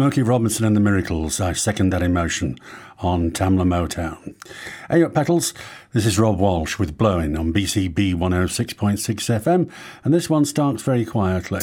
Smokey Robinson and the Miracles. I second that emotion on Tamla Motown. Hey up, Petals. This is Rob Walsh with Blowin on BCB 106.6 FM, and this one starts very quietly.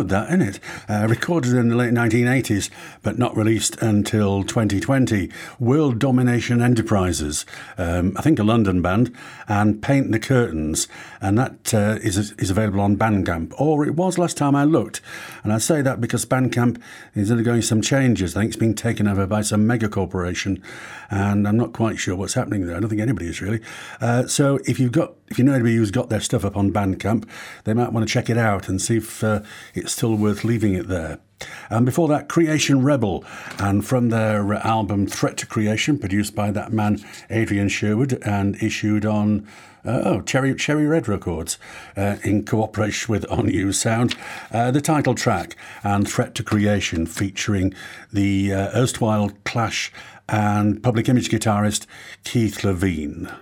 Good, that, isn't it? Uh, recorded in the late 1980s, but not released until 2020. World Domination Enterprises, um, I think a London band, and Paint the Curtains, and that uh, is is available on Bandcamp, or it was last time I looked. And I say that because Bandcamp is undergoing some changes. I think it's being taken over by some mega corporation, and I'm not quite sure what's happening there. I don't think anybody is really. Uh, so if you've got if you know anybody who's got their stuff up on Bandcamp, they might want to check it out and see if uh, it's still worth leaving it there. And before that, Creation Rebel, and from their album Threat to Creation, produced by that man Adrian Sherwood and issued on uh, oh Cherry Cherry Red Records uh, in cooperation with On-U Sound, uh, the title track and Threat to Creation, featuring the uh, erstwhile Clash and Public Image guitarist Keith Levene.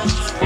heart.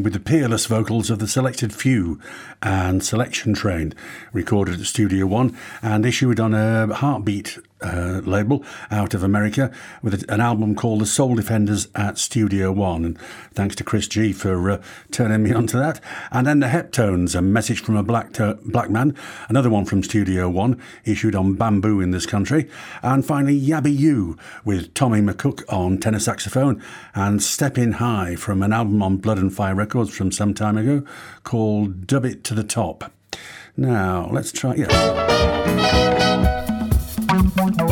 With the peerless vocals of the Selected Few and Selection Train, recorded at Studio One and issued on a Heartbeat uh, label out of America with an album called The Soul Defenders at Studio One. And thanks to Chris G for uh, turning me onto that. And then the Heptones, a message from a black black man, another one from Studio One, issued on Bamboo in this country. And finally, Yabby You with Tommy McCook on tenor saxophone and Stepping High from an album on Blood and Fire Records from some time ago called Dub It to the Top. Now, let's try, yes. Thank you.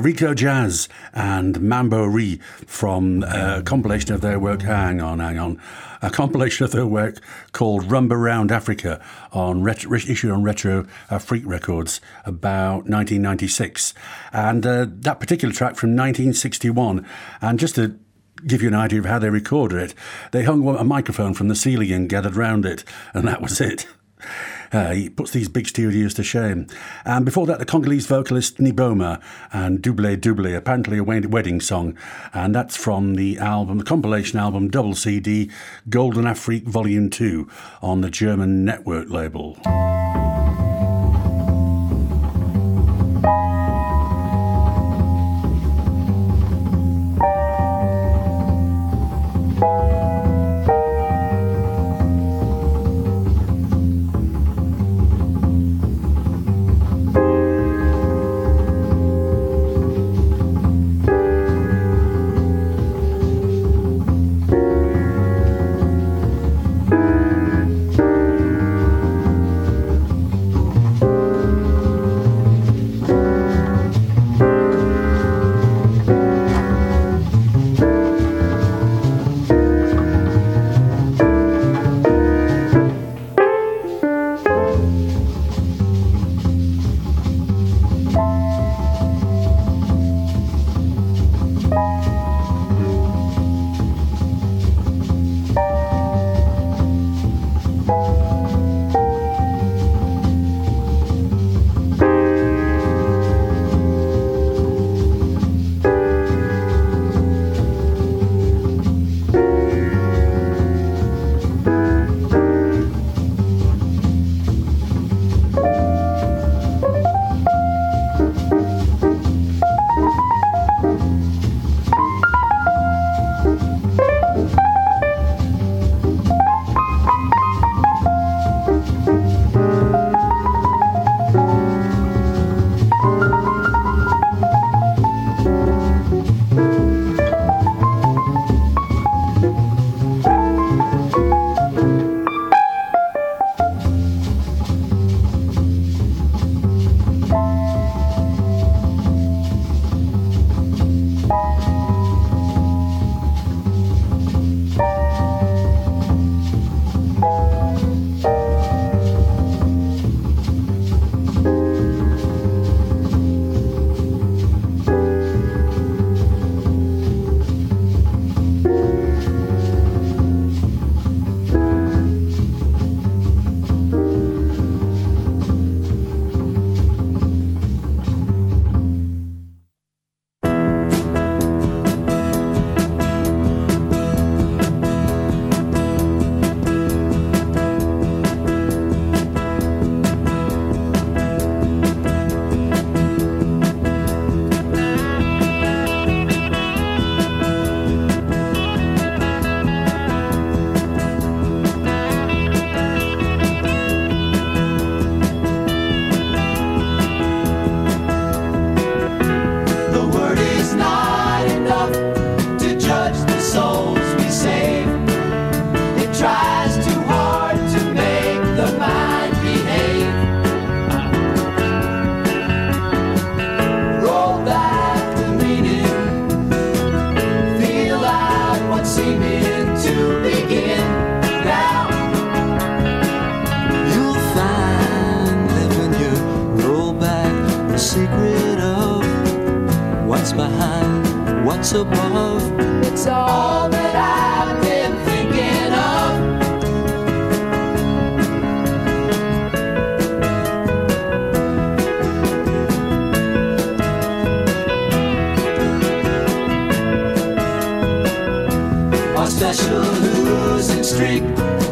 Ry-Co Jazz and Mambo Ry from uh, a compilation of their work. Hang on, hang on. A compilation of their work called Rumba Round Africa on retro, issued on Retro uh, Freak Records about 1996. And uh, that particular track from 1961. And just to give you an idea of how they recorded it, they hung a microphone from the ceiling and gathered round it, and that was it. Uh, he puts these big studios to shame. And before that, the Congolese vocalist Nyboma and Double Double, apparently a wedding song. And that's from the album, the compilation album Double CD, Golden Afrique Volume 2 on the German Network label. special losing streak.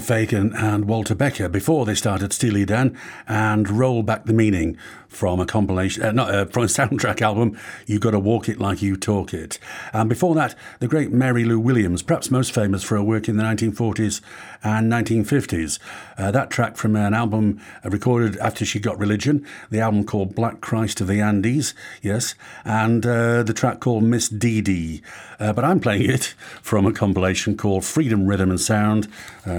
Fagen and Walter Becker before they started Steely Dan and Roll Back the Meaning from a compilation, uh, not uh, from a soundtrack album, You Gotta Walk It Like You Talk It. And before that, the great Mary Lou Williams, perhaps most famous for her work in the 1940s and 1950s. Uh, that track from an album uh, recorded after she got religion, the album called Black Christ of the Andes, yes, and uh, the track called Miss Dee Dee. Uh, but I'm playing it from a compilation called Freedom, Rhythm and Sound,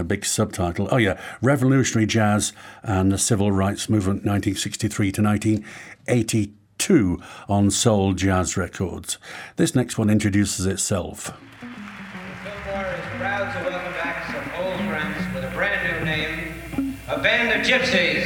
big subtitle. Oh, yeah, Revolutionary Jazz and the Civil Rights Movement 1963 to 1982 on Soul Jazz Records. This next one introduces itself. Fillmore is proud to welcome back some old friends with a brand new name, a band of Gypsys.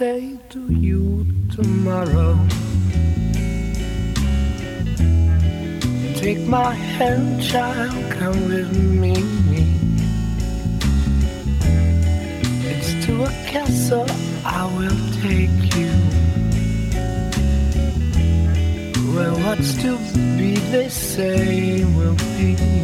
Say to you tomorrow? Take my hand, child, come with me. It's to a castle I will take you. Where what's to be, they say, will be.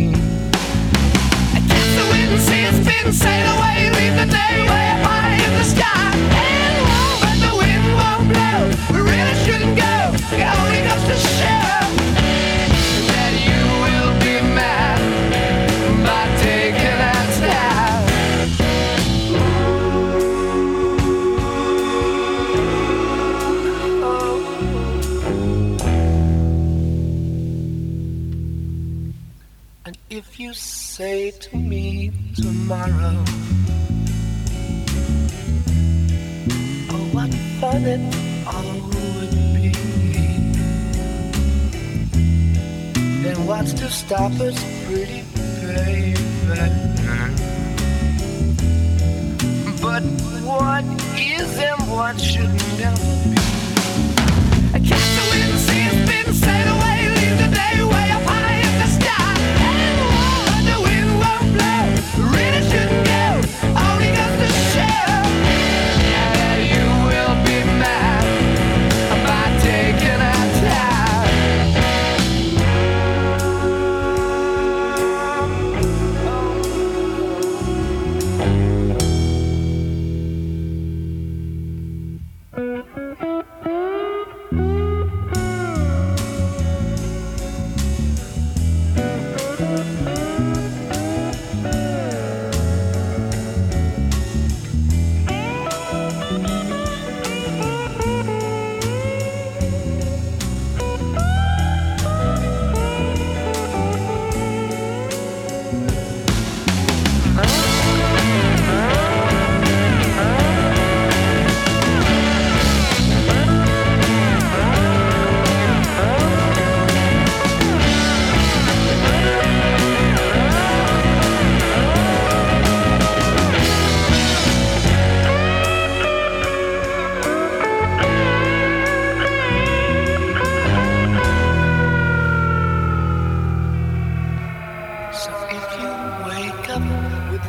Say to me tomorrow, oh, what fun it all would be, then what's to stop us, pretty baby? But what is and what shouldn't ever be?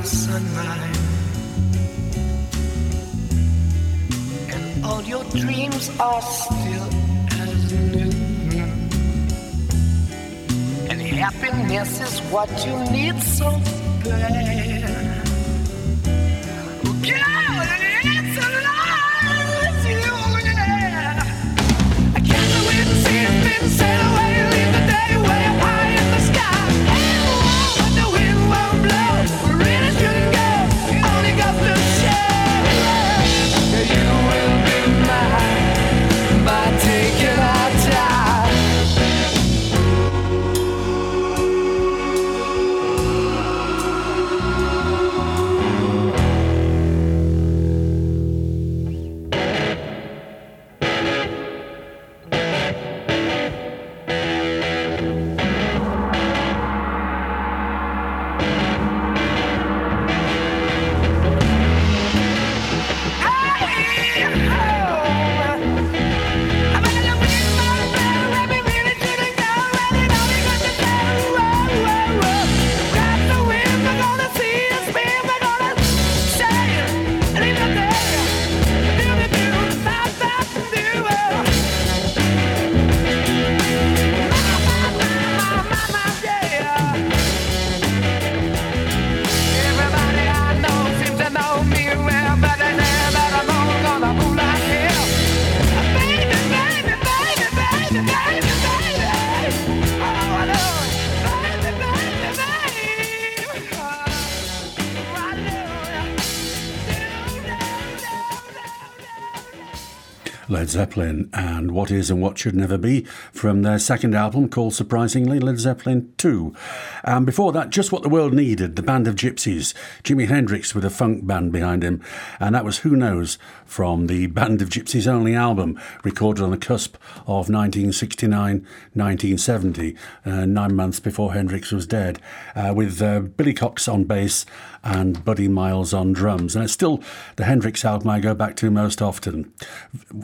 Sunrise and all your dreams are still as new, and happiness is what you need so bad. Girl, Led Zeppelin and What Is and What Should Never Be from their second album called surprisingly Led Zeppelin 2. And before that, Just What the World Needed, the band of Gypsys, Jimi Hendrix with a funk band behind him, and that was Who Knows from the Band of Gypsys only album, recorded on the cusp of 1969 1970, uh, nine months before Hendrix was dead, uh, with uh, Billy Cox on bass and Buddy Miles on drums. And it's still the Hendrix album I go back to most often,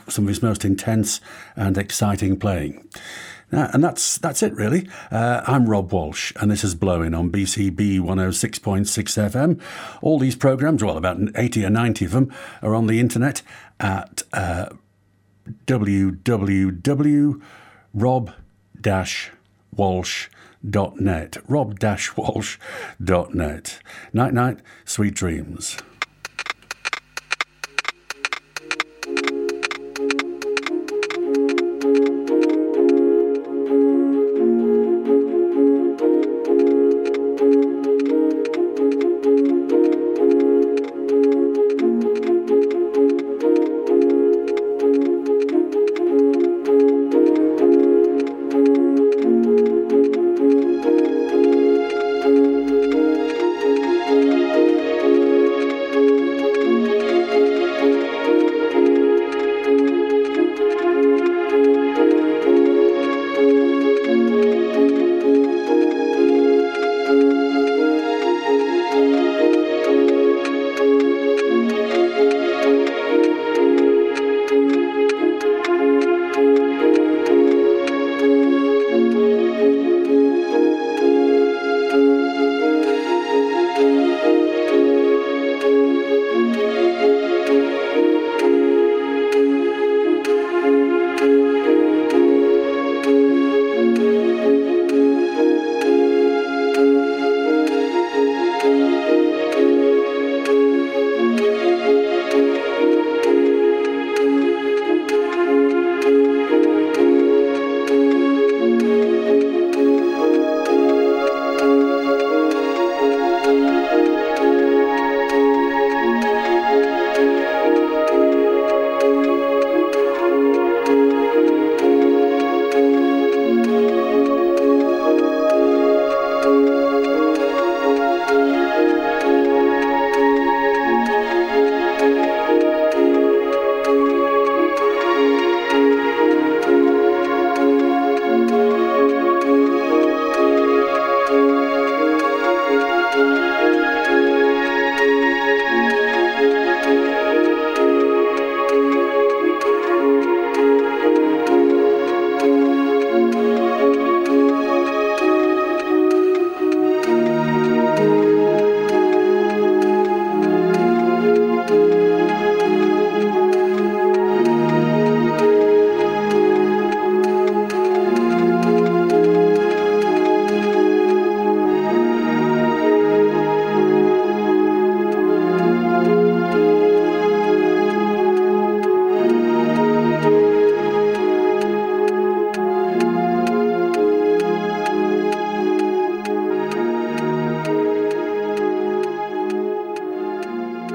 some of his most intense and exciting playing. And that's that's it really. Uh, I'm Rob Walsh, and this is Blowin on BCB 106.6 FM. All these programs, well, about 80 or 90 of them, are on the internet at uh, www.rob-walsh.net. Rob-walsh.net. Night night, sweet dreams.